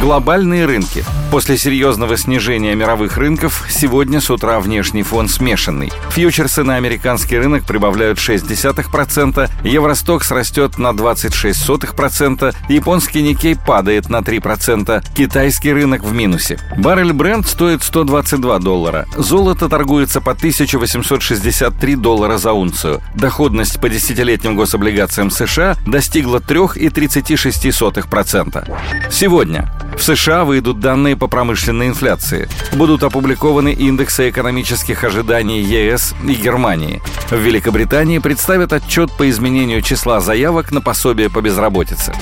Глобальные рынки. После серьезного снижения мировых рынков сегодня с утра внешний фон смешанный. Фьючерсы на американский рынок прибавляют 0,6%, Евростокс растет на 26%, японский Никей падает на 3%, китайский рынок в минусе. Баррель бренд стоит 122 доллара, золото торгуется по 1863 доллара за унцию. Доходность по десятилетним гособлигациям США достигла 3,36%. Сегодня в США выйдут данные по промышленной инфляции. Будут опубликованы индексы экономических ожиданий ЕС и Германии. В Великобритании представят отчет по изменению числа заявок на пособие по безработице.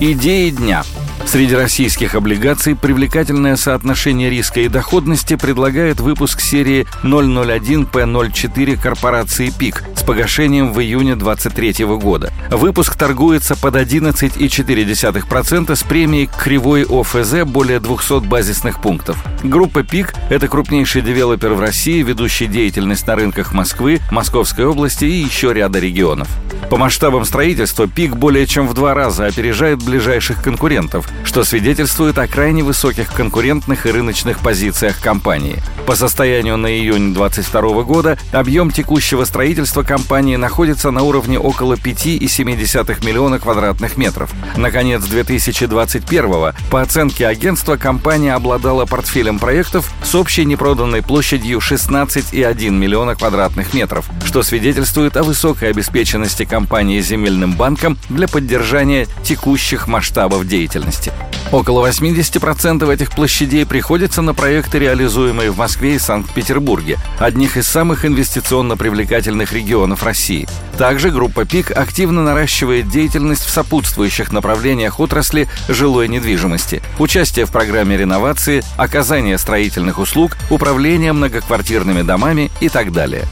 Идеи дня – Среди российских облигаций привлекательное соотношение риска и доходности предлагает выпуск серии 001P04 корпорации ПИК погашением в июне 2023 года. Выпуск торгуется под 11,4% с премией кривой ОФЗ более 200 базисных пунктов. Группа ПИК – это крупнейший девелопер в России, ведущий деятельность на рынках Москвы, Московской области и еще ряда регионов. По масштабам строительства ПИК более чем в два раза опережает ближайших конкурентов, что свидетельствует о крайне высоких конкурентных и рыночных позициях компании. По состоянию на июнь 2022 года объем текущего строительства компании находится на уровне около 5,7 миллиона квадратных метров. Наконец 2021 по оценке агентства компания обладала портфелем проектов с общей непроданной площадью 16,1 миллиона квадратных метров, что свидетельствует о высокой обеспеченности компании земельным банком для поддержания текущих масштабов деятельности. Около 80% этих площадей приходится на проекты, реализуемые в Москве и Санкт-Петербурге, одних из самых инвестиционно привлекательных регионов России. Также группа ПИК активно наращивает деятельность в сопутствующих направлениях отрасли жилой недвижимости, участие в программе реновации, оказание строительных услуг, управление многоквартирными домами и так далее.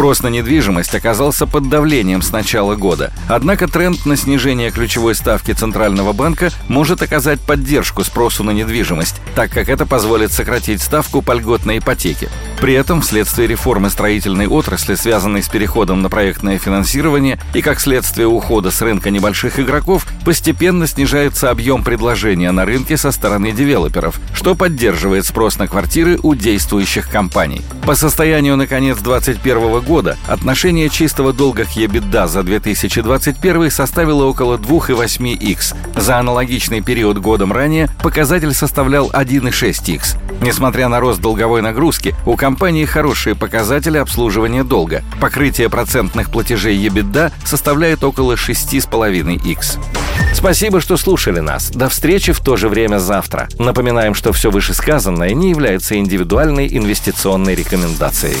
Спрос на недвижимость оказался под давлением с начала года. Однако тренд на снижение ключевой ставки Центрального банка может оказать поддержку спросу на недвижимость, так как это позволит сократить ставку по льготной ипотеке. При этом, вследствие реформы строительной отрасли, связанной с переходом на проектное финансирование и как следствие ухода с рынка небольших игроков, постепенно снижается объем предложения на рынке со стороны девелоперов, что поддерживает спрос на квартиры у действующих компаний. По состоянию на конец 2021 года отношение чистого долга к EBITDA за 2021 составило около 2,8x. За аналогичный период годом ранее показатель составлял 1,6x. Несмотря на рост долговой нагрузки, у компании хорошие показатели обслуживания долга. Покрытие процентных платежей EBITDA составляет около 6,5x. Спасибо, что слушали нас. До встречи в то же время завтра. Напоминаем, что все вышесказанное не является индивидуальной инвестиционной рекомендацией.